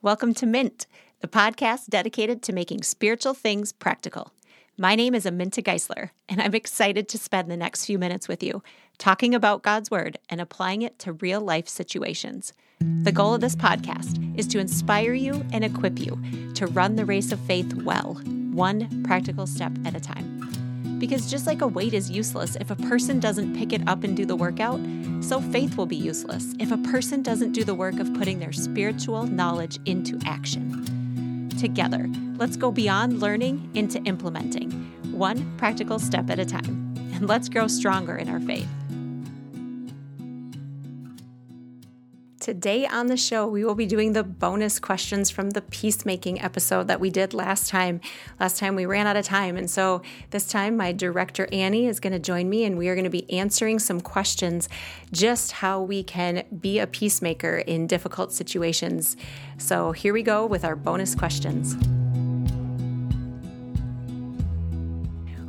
Welcome to Mint, the podcast dedicated to making spiritual things practical. My name is Aminta Geisler, and I'm excited to spend the next few minutes with you talking about God's Word and applying it to real life situations. The goal of this podcast is to inspire you and equip you to run the race of faith well, one practical step at a time. Because just like a weight is useless if a person doesn't pick it up and do the workout, so faith will be useless if a person doesn't do the work of putting their spiritual knowledge into action. Together, let's go beyond learning into implementing, one practical step at a time, and let's grow stronger in our faith. Today on the show, we will be doing the bonus questions from the peacemaking episode that we did last time. Last time we ran out of time. And so this time, my director, Annie, is going to join me and we are going to be answering some questions just how we can be a peacemaker in difficult situations. So here we go with our bonus questions.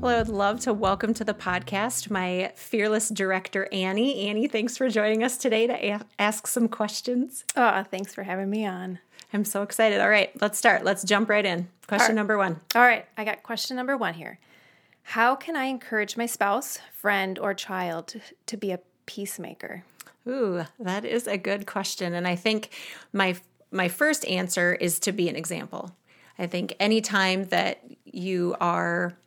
Well, I would love to welcome to the podcast my fearless director, Annie. Annie, thanks for joining us today to a- ask some questions. Oh, thanks for having me on. I'm so excited. All right, let's start. Let's jump right in. Question right. number one. All right, I got question number one here. How can I encourage my spouse, friend, or child to be a peacemaker? Ooh, that is a good question. And I think my my first answer is to be an example. I think anytime that you are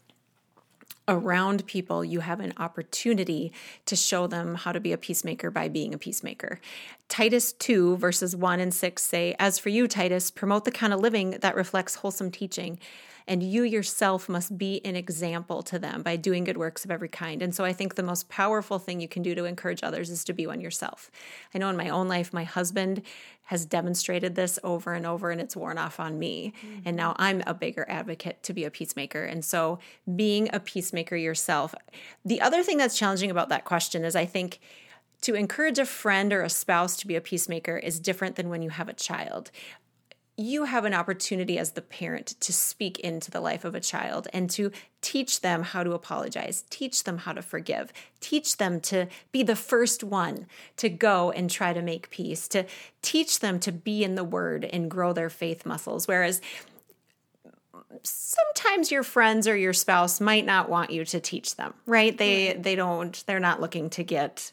around people, you have an opportunity to show them how to be a peacemaker by being a peacemaker. Titus 2, verses 1 and 6 say, As for you, Titus, promote the kind of living that reflects wholesome teaching and you yourself must be an example to them by doing good works of every kind. And so I think the most powerful thing you can do to encourage others is to be one yourself. I know in my own life, my husband has demonstrated this over and over, and it's worn off on me. Mm-hmm. And now I'm a bigger advocate to be a peacemaker. And so being a peacemaker yourself. The other thing that's challenging about that question is I think to encourage a friend or a spouse to be a peacemaker is different than when you have a child you have an opportunity as the parent to speak into the life of a child and to teach them how to apologize, teach them how to forgive, teach them to be the first one to go and try to make peace, to teach them to be in the word and grow their faith muscles. Whereas sometimes your friends or your spouse might not want you to teach them, right? They they don't they're not looking to get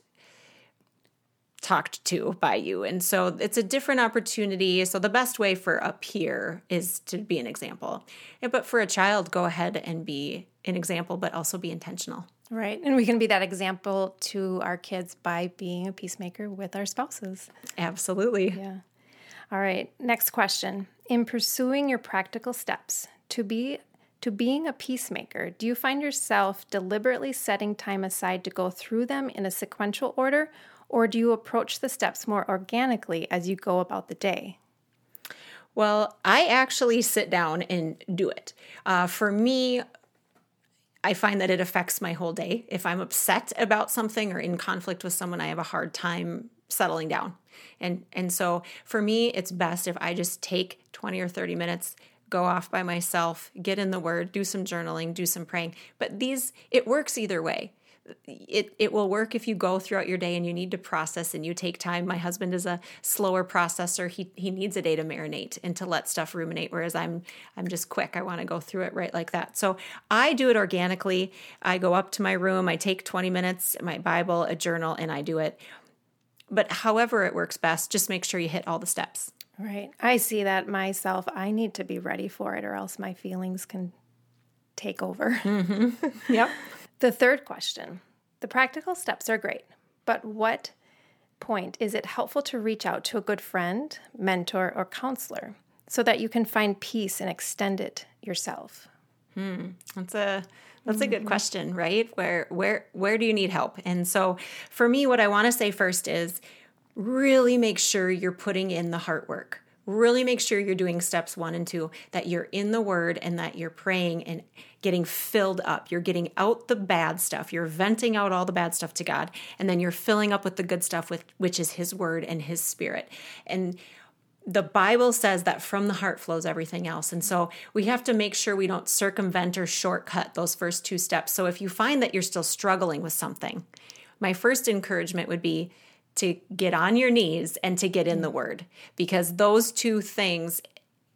talked to by you. And so it's a different opportunity. So the best way for a peer is to be an example. But for a child, go ahead and be an example, but also be intentional. Right. And we can be that example to our kids by being a peacemaker with our spouses. Absolutely. Yeah. All right. Next question. In pursuing your practical steps to be to being a peacemaker, do you find yourself deliberately setting time aside to go through them in a sequential order or do you approach the steps more organically as you go about the day? Well, I actually sit down and do it. Uh, for me, I find that it affects my whole day. If I'm upset about something or in conflict with someone, I have a hard time settling down. And and so for me, it's best if I just take 20 or 30 minutes, go off by myself, get in the word, do some journaling, do some praying. But these it works either way it it will work if you go throughout your day and you need to process and you take time. My husband is a slower processor. He he needs a day to marinate and to let stuff ruminate whereas I'm I'm just quick. I want to go through it right like that. So I do it organically. I go up to my room, I take 20 minutes, my Bible, a journal and I do it. But however it works best, just make sure you hit all the steps. Right. I see that myself. I need to be ready for it or else my feelings can take over. Mm-hmm. Yep. The third question the practical steps are great, but what point is it helpful to reach out to a good friend, mentor, or counselor so that you can find peace and extend it yourself? Hmm. That's a that's a good mm-hmm. question, right? Where where where do you need help? And so for me what I want to say first is really make sure you're putting in the heart work. Really make sure you're doing steps 1 and 2 that you're in the word and that you're praying and getting filled up. You're getting out the bad stuff. You're venting out all the bad stuff to God, and then you're filling up with the good stuff, with which is His Word and His Spirit. And the Bible says that from the heart flows everything else. And so we have to make sure we don't circumvent or shortcut those first two steps. So if you find that you're still struggling with something, my first encouragement would be to get on your knees and to get in the word because those two things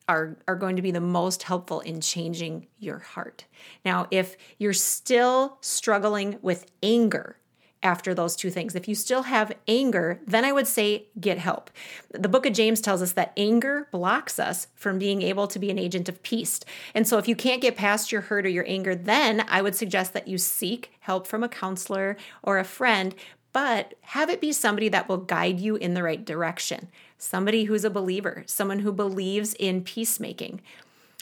are are going to be the most helpful in changing your heart. Now, if you're still struggling with anger, after those two things. If you still have anger, then I would say get help. The book of James tells us that anger blocks us from being able to be an agent of peace. And so if you can't get past your hurt or your anger, then I would suggest that you seek help from a counselor or a friend, but have it be somebody that will guide you in the right direction. Somebody who's a believer, someone who believes in peacemaking.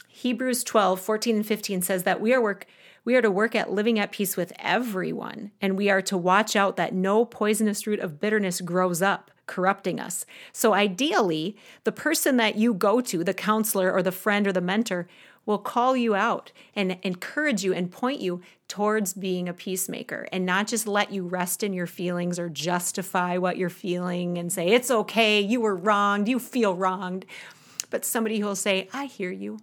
Hebrews 12, 14 and 15 says that we are work we are to work at living at peace with everyone, and we are to watch out that no poisonous root of bitterness grows up, corrupting us. So, ideally, the person that you go to, the counselor or the friend or the mentor, will call you out and encourage you and point you towards being a peacemaker and not just let you rest in your feelings or justify what you're feeling and say, it's okay, you were wronged, you feel wronged. But somebody who will say, I hear you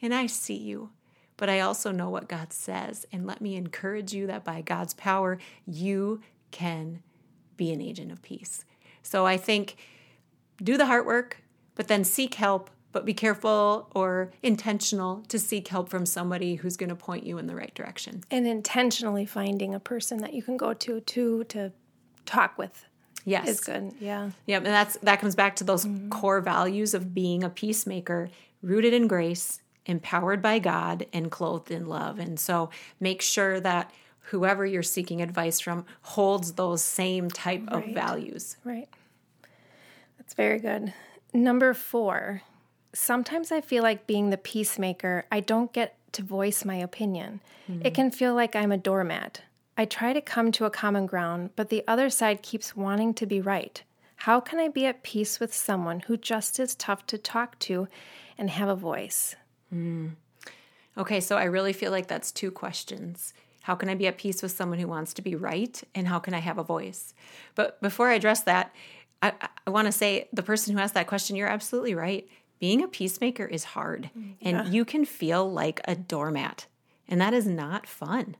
and I see you but I also know what God says. And let me encourage you that by God's power, you can be an agent of peace. So I think do the heart work, but then seek help, but be careful or intentional to seek help from somebody who's going to point you in the right direction. And intentionally finding a person that you can go to to to talk with. Yes. Is good. Yeah. Yeah, and that's that comes back to those mm-hmm. core values of being a peacemaker, rooted in grace, empowered by God and clothed in love. And so make sure that whoever you're seeking advice from holds those same type right. of values. Right. That's very good. Number four, sometimes I feel like being the peacemaker, I don't get to voice my opinion. Mm-hmm. It can feel like I'm a doormat. I try to come to a common ground, but the other side keeps wanting to be right. How can I be at peace with someone who just is tough to talk to and have a voice? Mm. Okay, so I really feel like that's two questions. How can I be at peace with someone who wants to be right? And how can I have a voice? But before I address that, I, I want to say the person who asked that question, you're absolutely right. Being a peacemaker is hard, mm, yeah. and you can feel like a doormat, and that is not fun.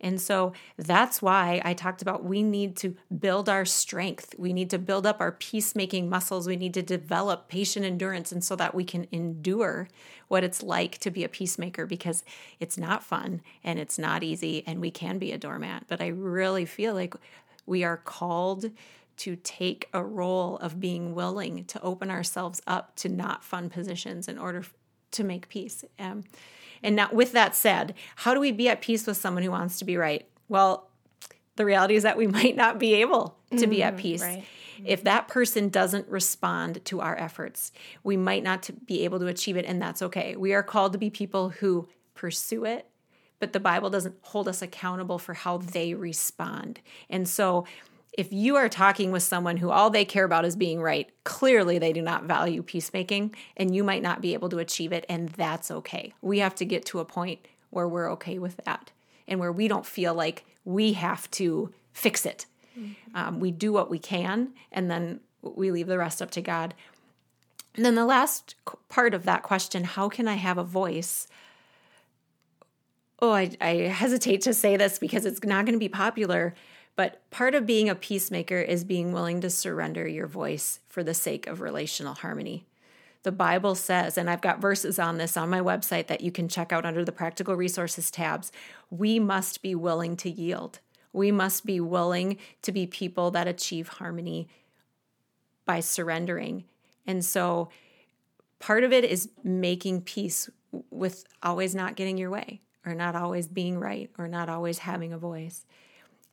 And so that's why I talked about we need to build our strength. We need to build up our peacemaking muscles. We need to develop patient endurance and so that we can endure what it's like to be a peacemaker because it's not fun and it's not easy and we can be a doormat. But I really feel like we are called to take a role of being willing to open ourselves up to not fun positions in order to make peace. Um, and now, with that said, how do we be at peace with someone who wants to be right? Well, the reality is that we might not be able to be at mm, peace. Right. If that person doesn't respond to our efforts, we might not be able to achieve it, and that's okay. We are called to be people who pursue it, but the Bible doesn't hold us accountable for how they respond. And so if you are talking with someone who all they care about is being right, clearly they do not value peacemaking and you might not be able to achieve it, and that's okay. We have to get to a point where we're okay with that and where we don't feel like we have to fix it. Mm-hmm. Um, we do what we can and then we leave the rest up to God. And then the last part of that question how can I have a voice? Oh, I, I hesitate to say this because it's not going to be popular but part of being a peacemaker is being willing to surrender your voice for the sake of relational harmony. The Bible says, and I've got verses on this on my website that you can check out under the practical resources tabs, we must be willing to yield. We must be willing to be people that achieve harmony by surrendering. And so part of it is making peace with always not getting your way or not always being right or not always having a voice.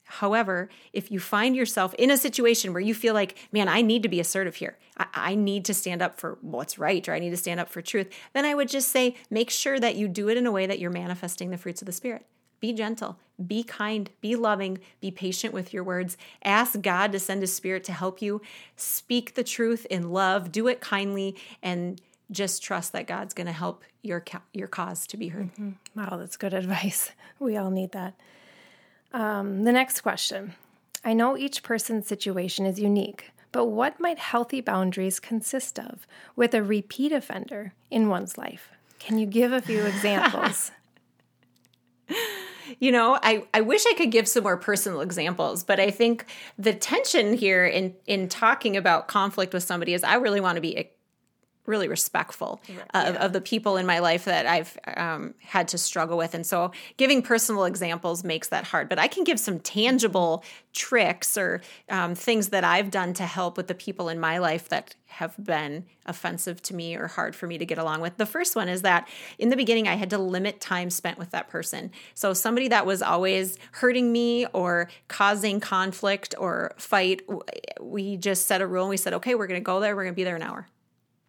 However, if you find yourself in a situation where you feel like, man, I need to be assertive here, I, I, need to stand up for what's right, or I need to stand up for truth, then I would just say, make sure that you do it in a way that you're manifesting the fruits of the Spirit. Be gentle, be kind, be loving, be patient with your words. Ask God to send His Spirit to help you. Speak the truth in love, do it kindly, and just trust that God's going to help your, your cause to be heard. Mm-hmm. Wow, that's good advice. We all need that. Um, the next question I know each person's situation is unique, but what might healthy boundaries consist of with a repeat offender in one's life? Can you give a few examples? you know, I, I wish I could give some more personal examples, but I think the tension here in in talking about conflict with somebody is I really want to be really respectful right, of, of, the people in my life that I've um, had to struggle with. And so giving personal examples makes that hard. But I can give some tangible tricks or um, things that I've done to help with the people in my life that have been offensive to me or hard for me to get along with. The first one is that in the beginning, I had to limit time spent with that person. So somebody that was always hurting me or causing conflict or fight, we just set a rule and we said, okay, we're going to go there, we're going to be there an hour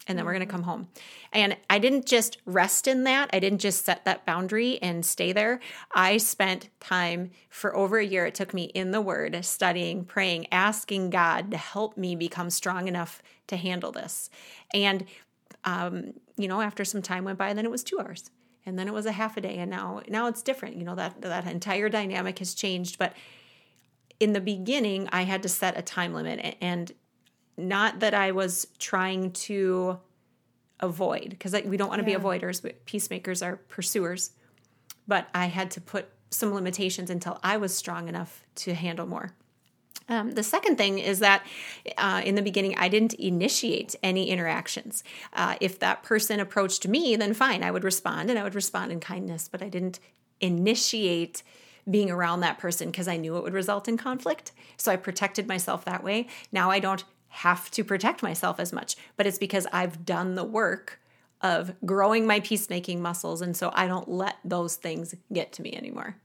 and then we're going to come home. And I didn't just rest in that. I didn't just set that boundary and stay there. I spent time for over a year. It took me in the Word, studying, praying, asking God to help me become strong enough to handle this. And, um, you know, after some time went by, then it was two hours. And then it was a half a day. And now, now it's different. You know, that, that entire dynamic has changed. But in the beginning, I had to set a time limit. And not that I was trying to avoid, because we don't want to yeah. be avoiders, but peacemakers are pursuers. But I had to put some limitations until I was strong enough to handle more. Um, the second thing is that uh, in the beginning, I didn't initiate any interactions. Uh, if that person approached me, then fine, I would respond and I would respond in kindness, but I didn't initiate being around that person because I knew it would result in conflict. So I protected myself that way. Now I don't have to protect myself as much, but it's because I've done the work of growing my peacemaking muscles. And so I don't let those things get to me anymore.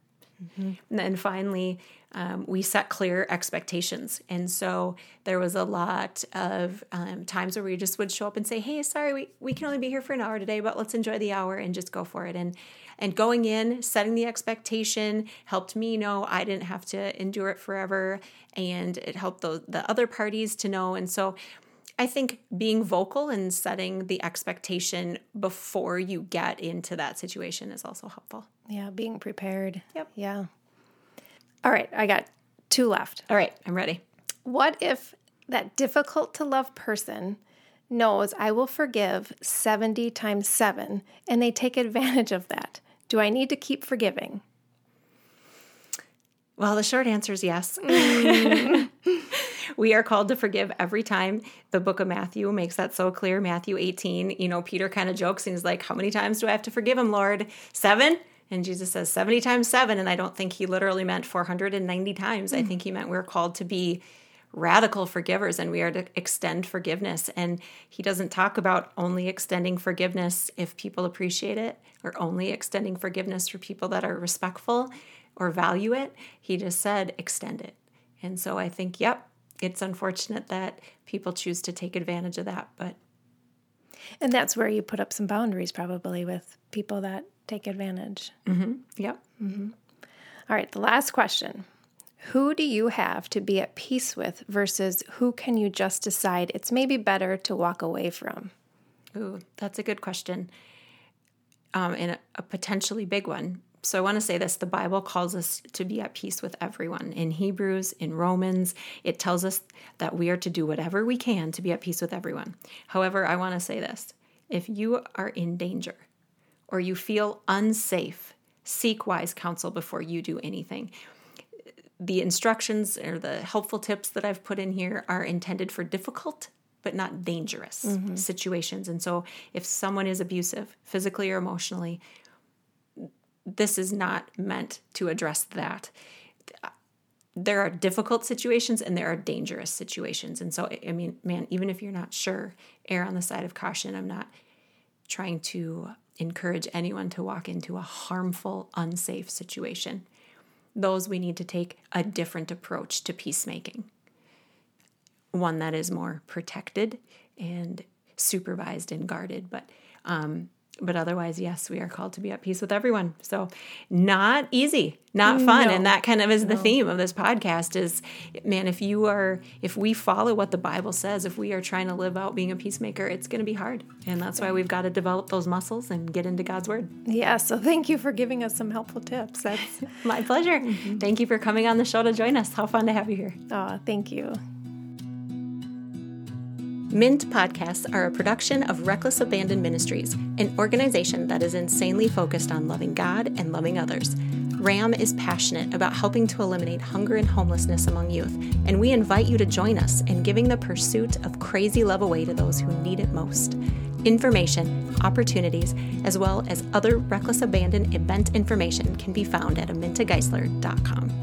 Mm-hmm. And then finally, um, we set clear expectations. And so there was a lot of um, times where we just would show up and say, Hey, sorry, we, we can only be here for an hour today, but let's enjoy the hour and just go for it. And and going in, setting the expectation helped me know I didn't have to endure it forever. And it helped the, the other parties to know. And so I think being vocal and setting the expectation before you get into that situation is also helpful. Yeah, being prepared. Yep. Yeah. All right, I got two left. All right, I'm ready. What if that difficult to love person knows I will forgive 70 times 7 and they take advantage of that? Do I need to keep forgiving? Well, the short answer is yes. We are called to forgive every time. The book of Matthew makes that so clear. Matthew 18, you know, Peter kind of jokes and he's like, How many times do I have to forgive him, Lord? Seven? And Jesus says 70 times seven. And I don't think he literally meant 490 times. Mm. I think he meant we're called to be radical forgivers and we are to extend forgiveness. And he doesn't talk about only extending forgiveness if people appreciate it or only extending forgiveness for people that are respectful or value it. He just said extend it. And so I think, yep, it's unfortunate that people choose to take advantage of that, but and that's where you put up some boundaries probably with people that take advantage. Mm-hmm. Yep. Mm-hmm. All right, the last question. Who do you have to be at peace with versus who can you just decide it's maybe better to walk away from? Ooh, that's a good question. Um, and a, a potentially big one. So I want to say this the Bible calls us to be at peace with everyone. In Hebrews, in Romans, it tells us that we are to do whatever we can to be at peace with everyone. However, I want to say this if you are in danger or you feel unsafe, seek wise counsel before you do anything the instructions or the helpful tips that I've put in here are intended for difficult but not dangerous mm-hmm. situations. And so if someone is abusive, physically or emotionally, this is not meant to address that. There are difficult situations and there are dangerous situations. And so, I mean, man, even if you're not sure, err on the side of caution. I'm not trying to encourage anyone to walk into a harmful, unsafe situation those we need to take a different approach to peacemaking. One that is more protected and supervised and guarded, but um, but otherwise, yes, we are called to be at peace with everyone. So, not easy, not fun, no. and that kind of is the no. theme of this podcast. Is man, if you are, if we follow what the Bible says, if we are trying to live out being a peacemaker, it's going to be hard, and that's why we've got to develop those muscles and get into God's Word. Yeah. So, thank you for giving us some helpful tips. That's my pleasure. Mm-hmm. Thank you for coming on the show to join us. How fun to have you here. Oh, thank you. Mint podcasts are a production of Reckless Abandon Ministries, an organization that is insanely focused on loving God and loving others. RAM is passionate about helping to eliminate hunger and homelessness among youth, and we invite you to join us in giving the pursuit of crazy love away to those who need it most. Information, opportunities, as well as other reckless abandon event information can be found at amintageisler.com.